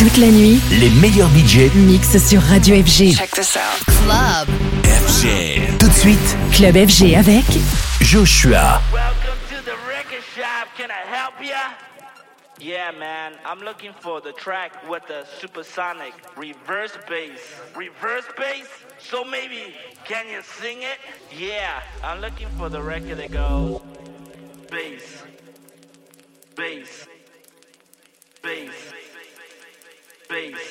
Toute la nuit, les meilleurs budgets mixent sur Radio FG. Check this out. Club. FG. Tout de suite, Club FG avec Joshua. Welcome to the record shop. Can I help ya? Yeah, man. I'm looking for the track with the supersonic reverse bass. Reverse bass? So maybe can you sing it? Yeah, I'm looking for the record that goes bass, bass, bass, bass,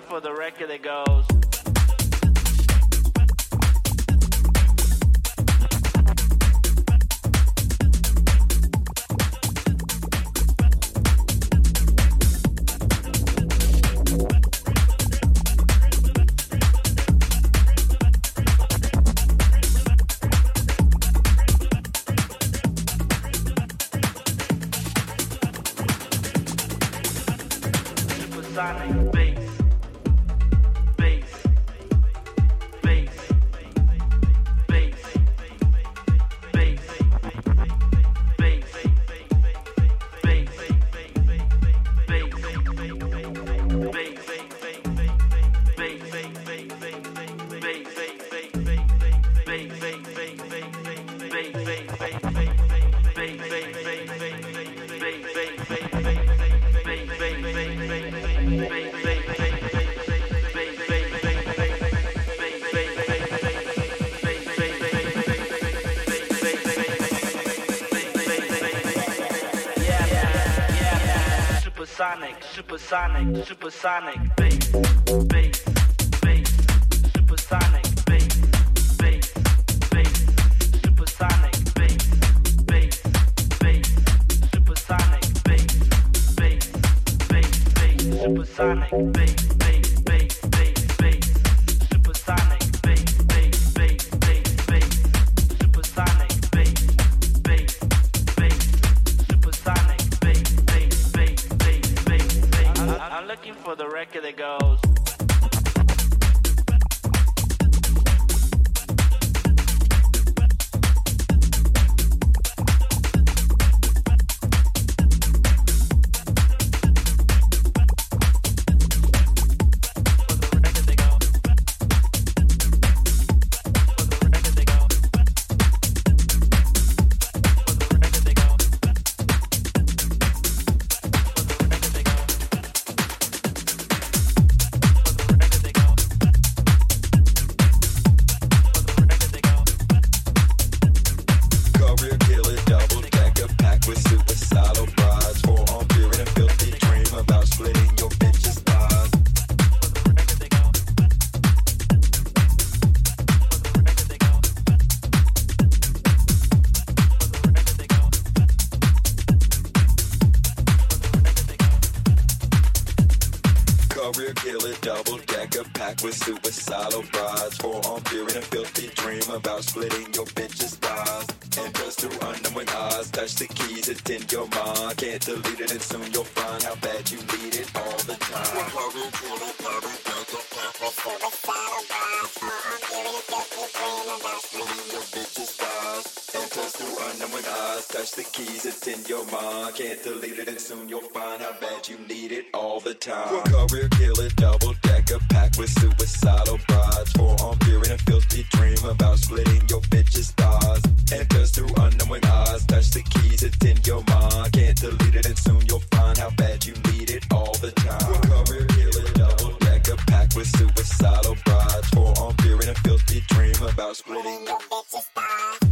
for the record that goes. Supersonic, supersonic, bass, bass, Career killer, double decker, packed with suicidal brides. Forearm fear and a filthy dream about splitting your bitch's thighs. And just through unknowing eyes, touch the keys, it's in your mind. Can't delete it, and soon you'll find how bad you need it all the time. Career double decker, packed with suicidal brides. Forearm fear and a filthy dream about splitting your bitch's thighs. Just through unknowing eyes, touch the keys, it's in your mind. Can't delete it, and soon you'll find how bad you need it all the time. Career killer, double decker, packed with suicidal brides. Forearm fear and a filthy dream about splitting your bitch's thighs. Just through unknowing eyes, touch the keys, it's in your mind. Can't delete it, and soon you'll find how bad you need it all the time. Career killer, double decker, packed with suicidal brides. Forearm fear and a filthy dream about splitting your bitch's thighs.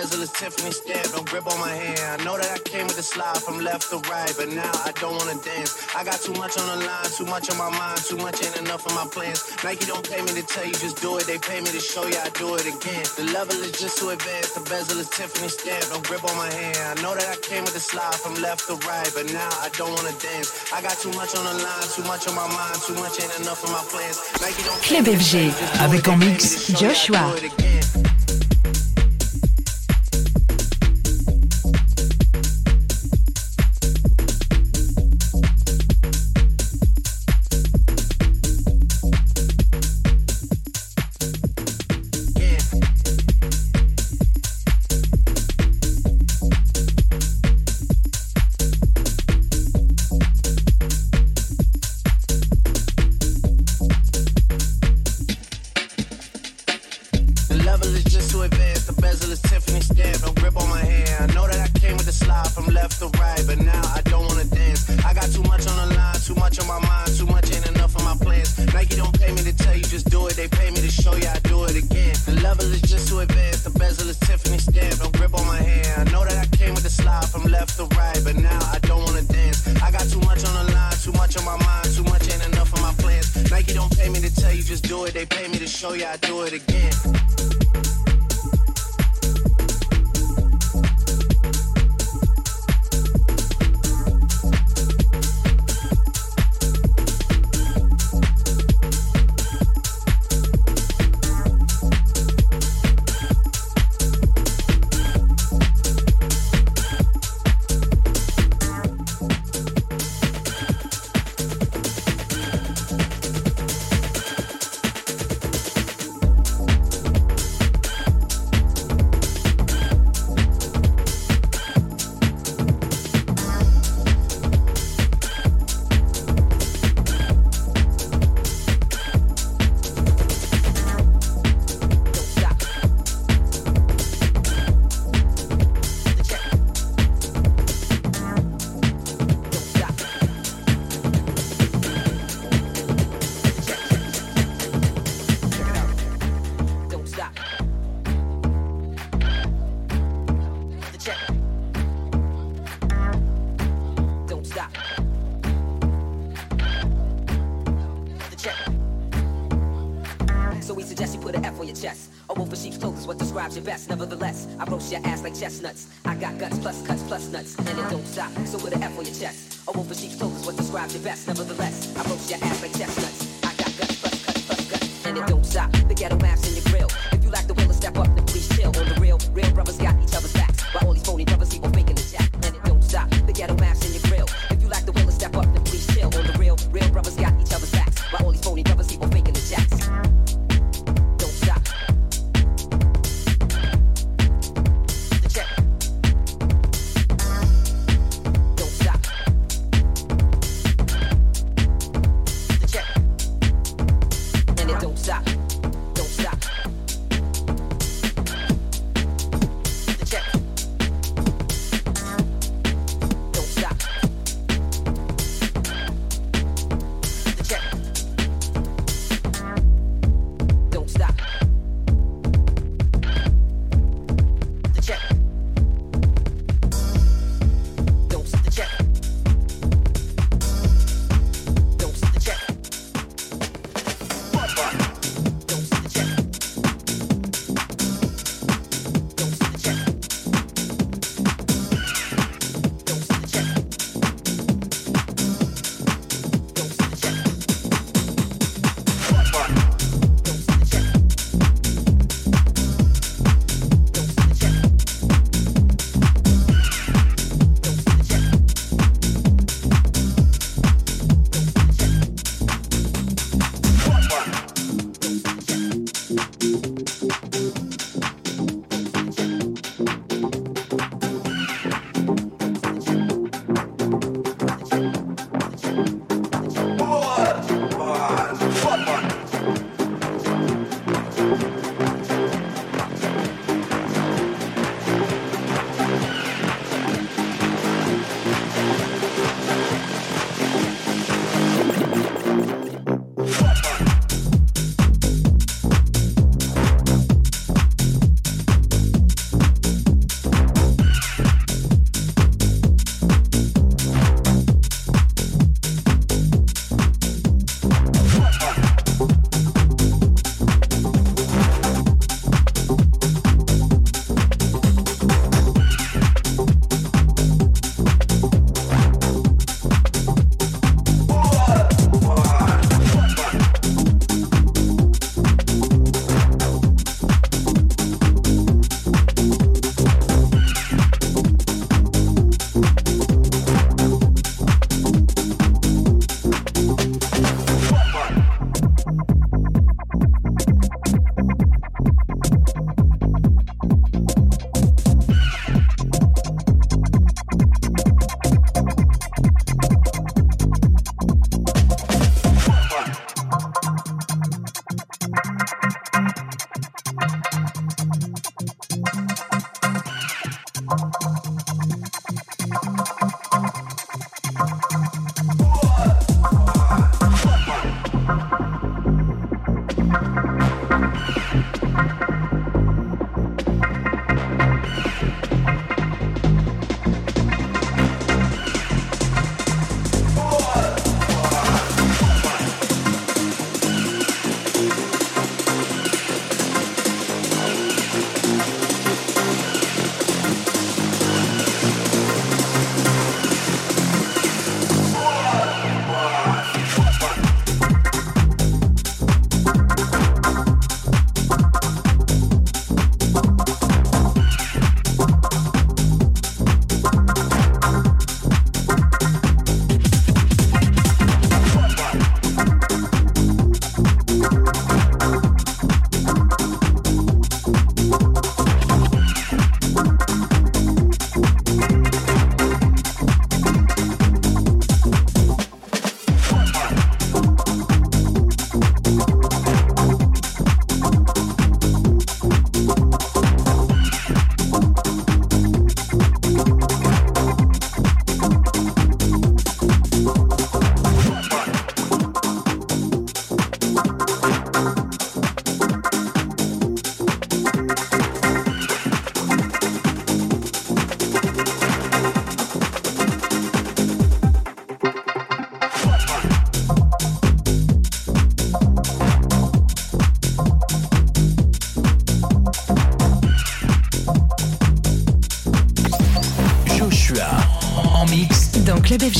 Tiffany stamp, no grip on my hand. I know that I came with a slide from left to right, but now I don't wanna dance. I got too much on the line, too much on my mind, too much ain't enough of my plans. Nike don't pay me to tell you just do it, they pay me to show you I do it again. The level is just too advanced, the bezel is Tiffany stamp, no grip on my hand. I know that I came with a slide from left to right, but now I don't wanna dance. I got too much on the line, too much on my mind, too much ain't enough of my plans. Nike don't Club FG, avec en mix Joshwa. Club FG.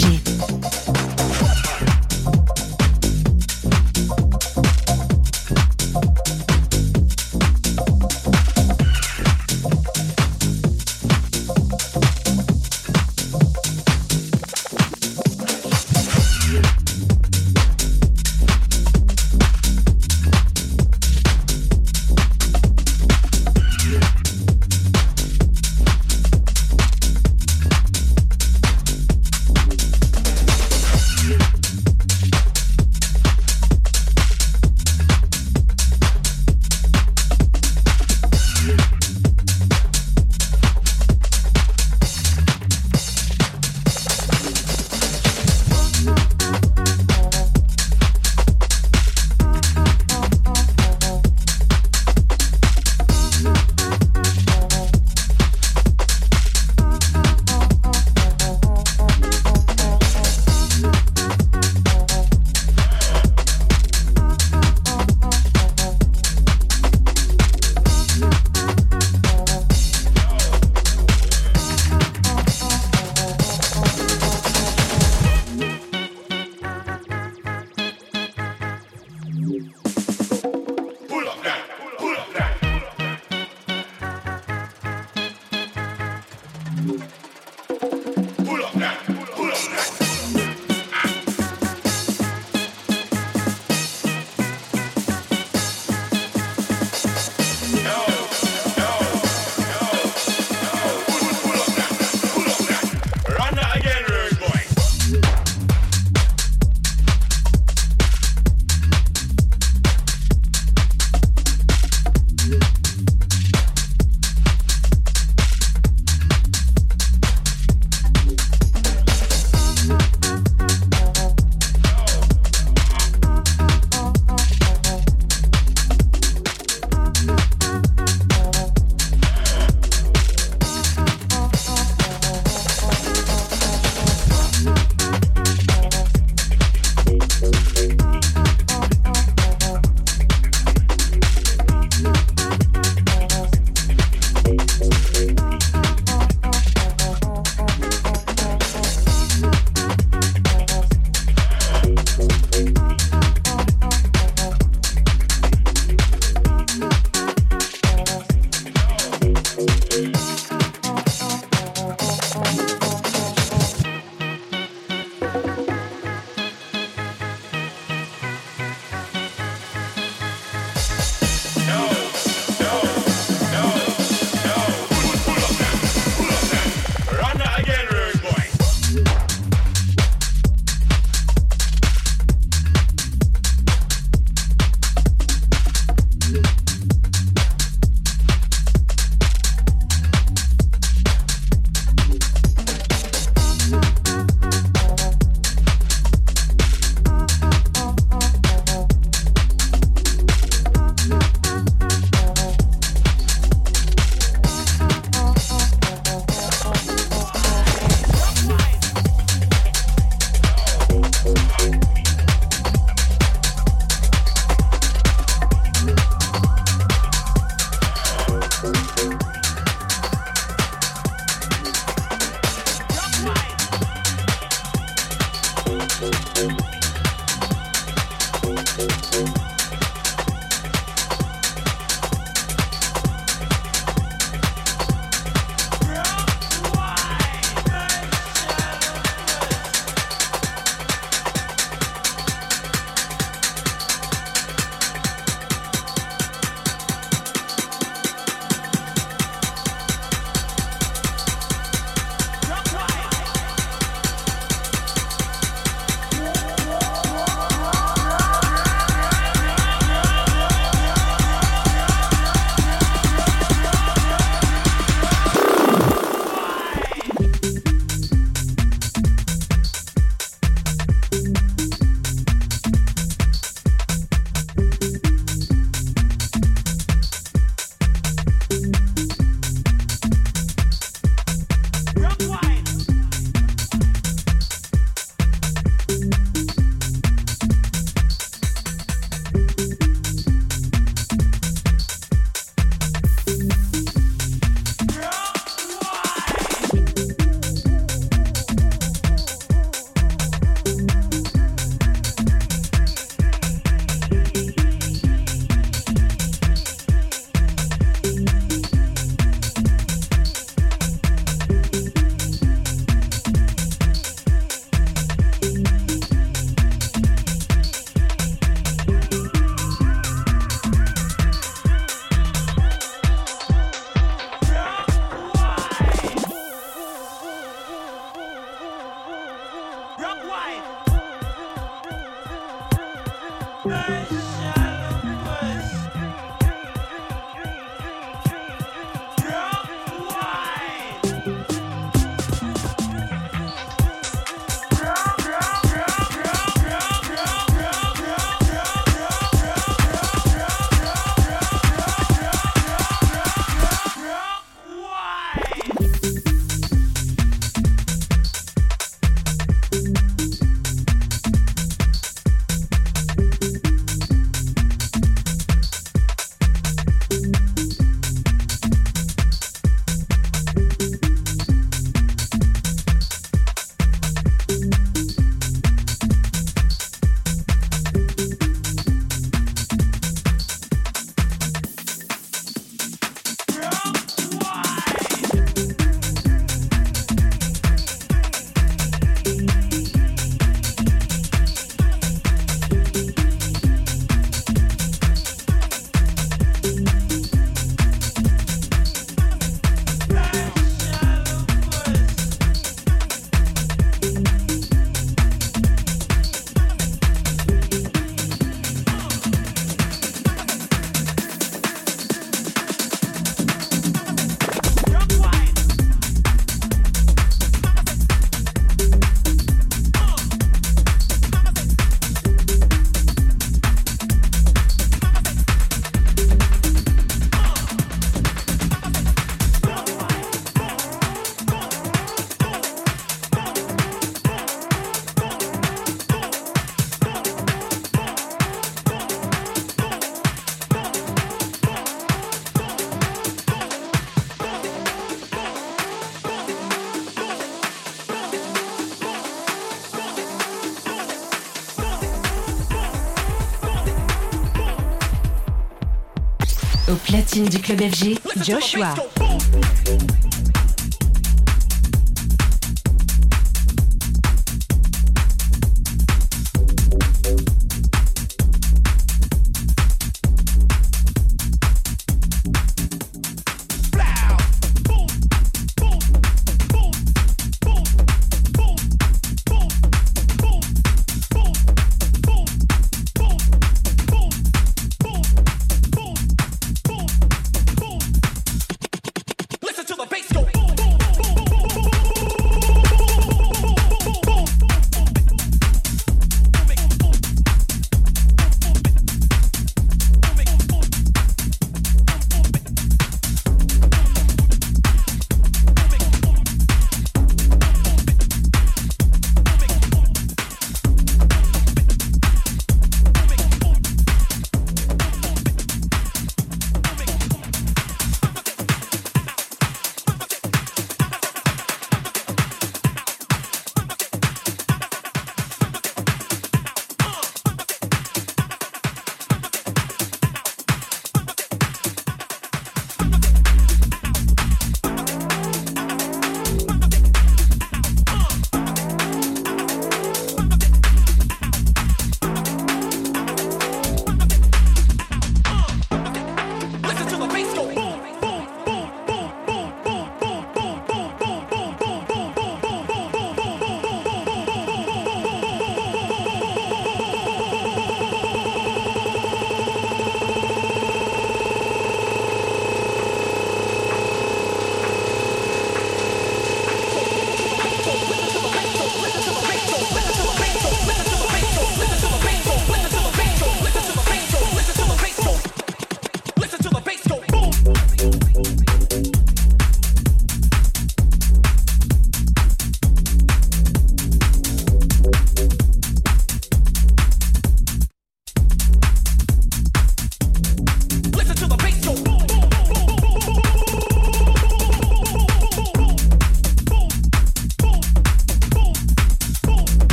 Platine du club FG, Joshua.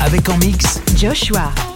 Avec en mix Joshua.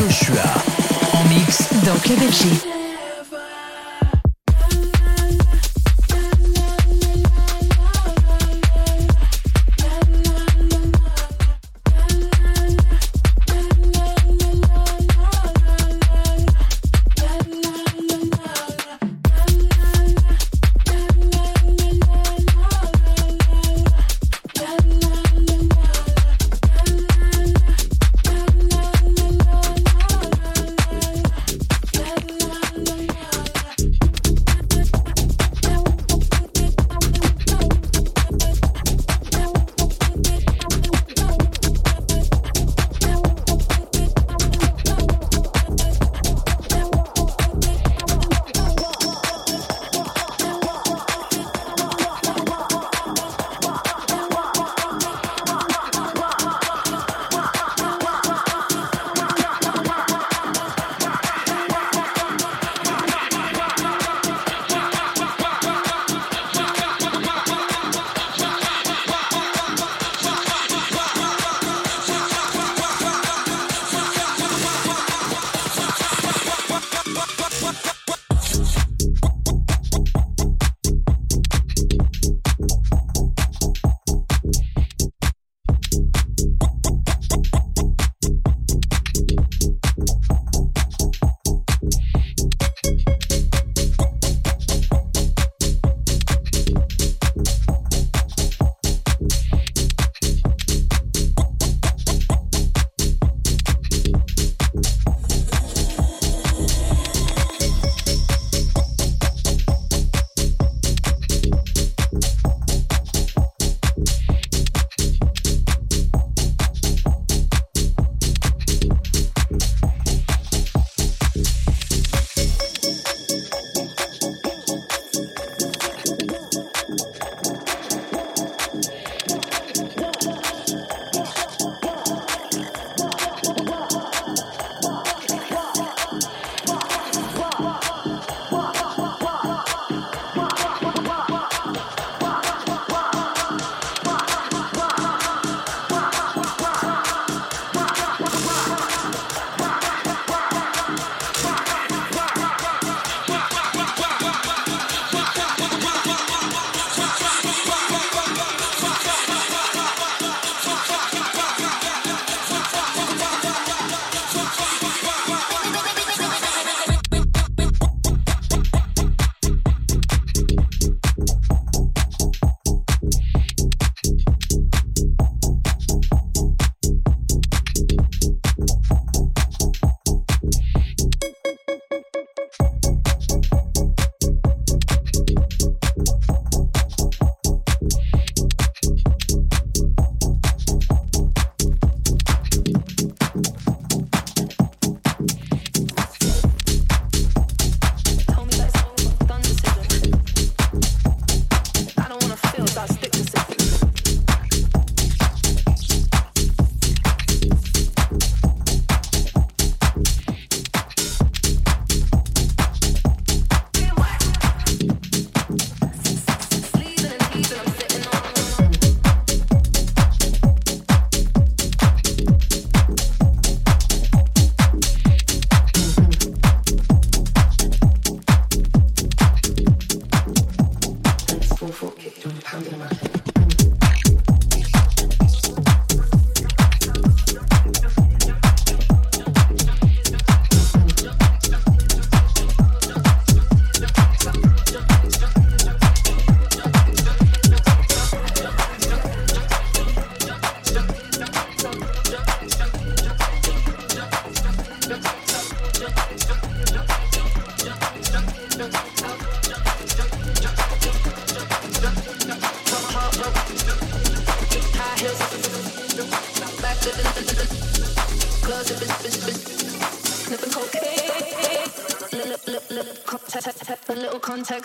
Joshua, en mix dans Club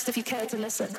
if you care to listen.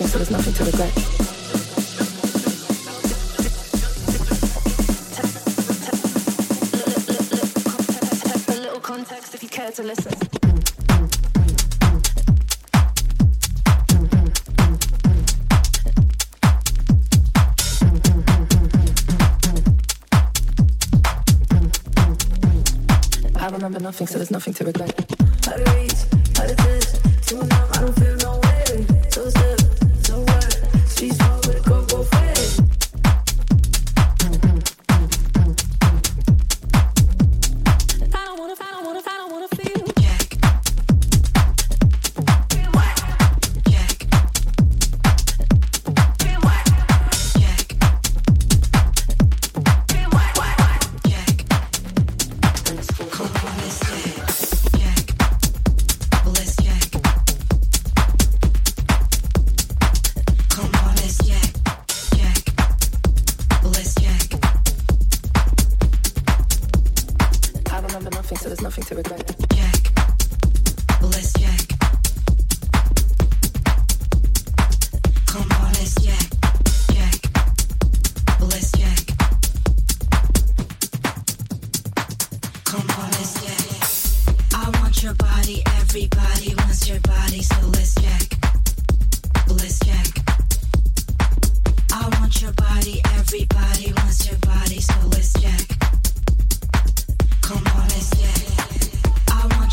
nothing, so there's nothing to regret. to listen. I remember nothing, so there's nothing to regret.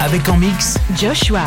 Avec en mix Joshua.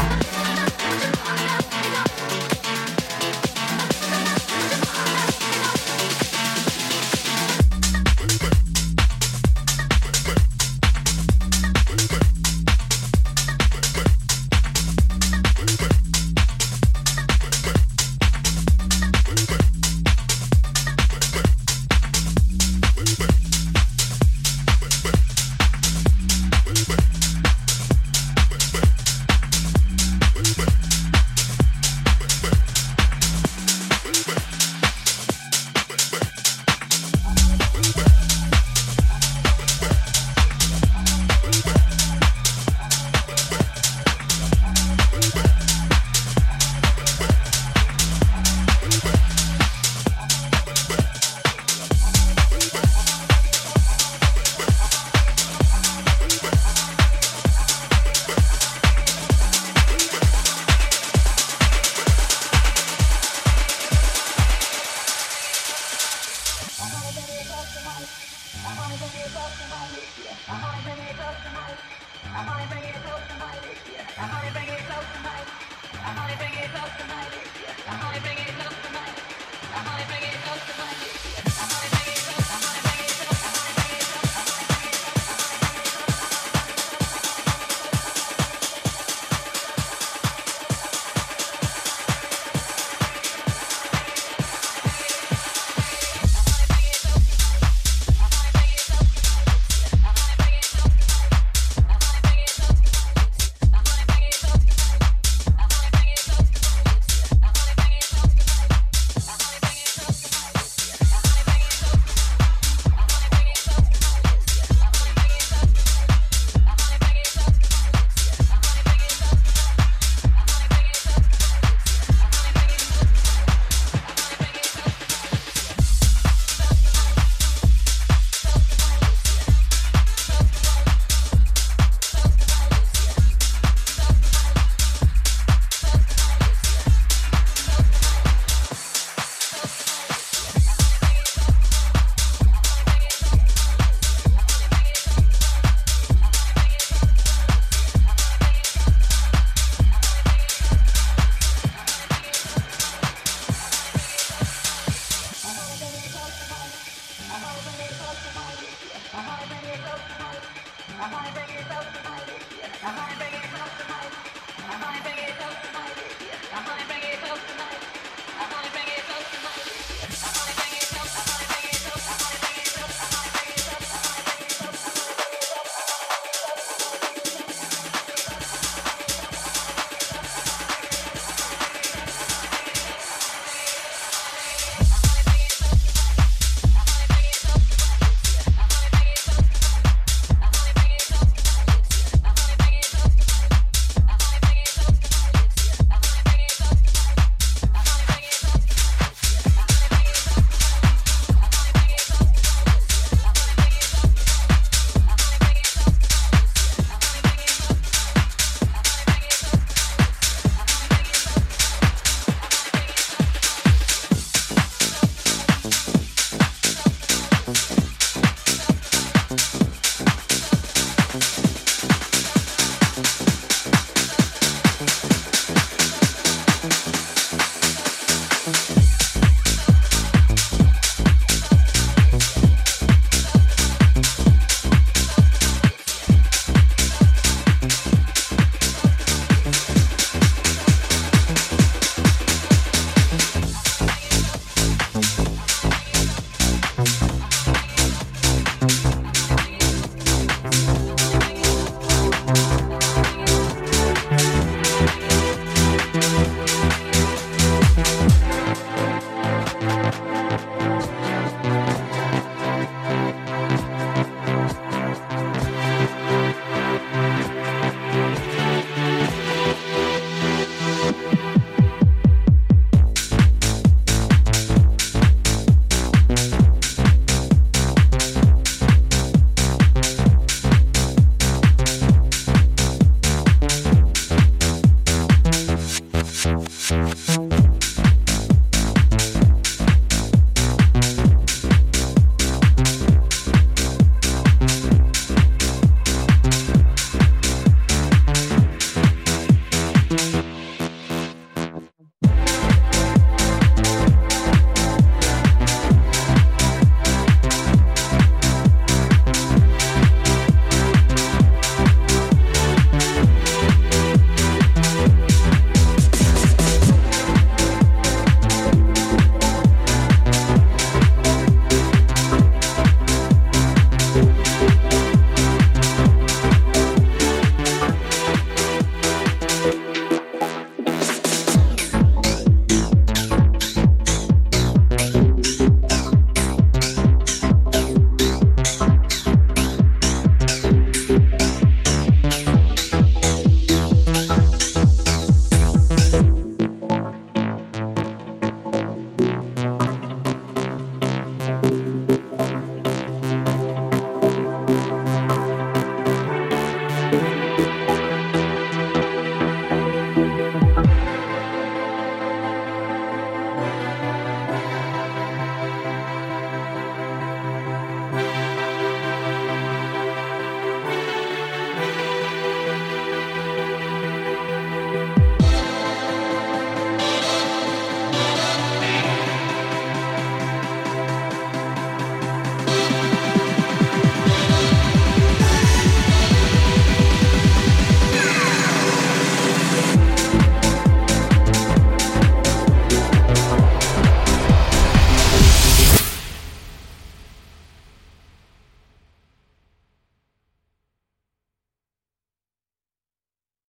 I wanna bring it close to my lips.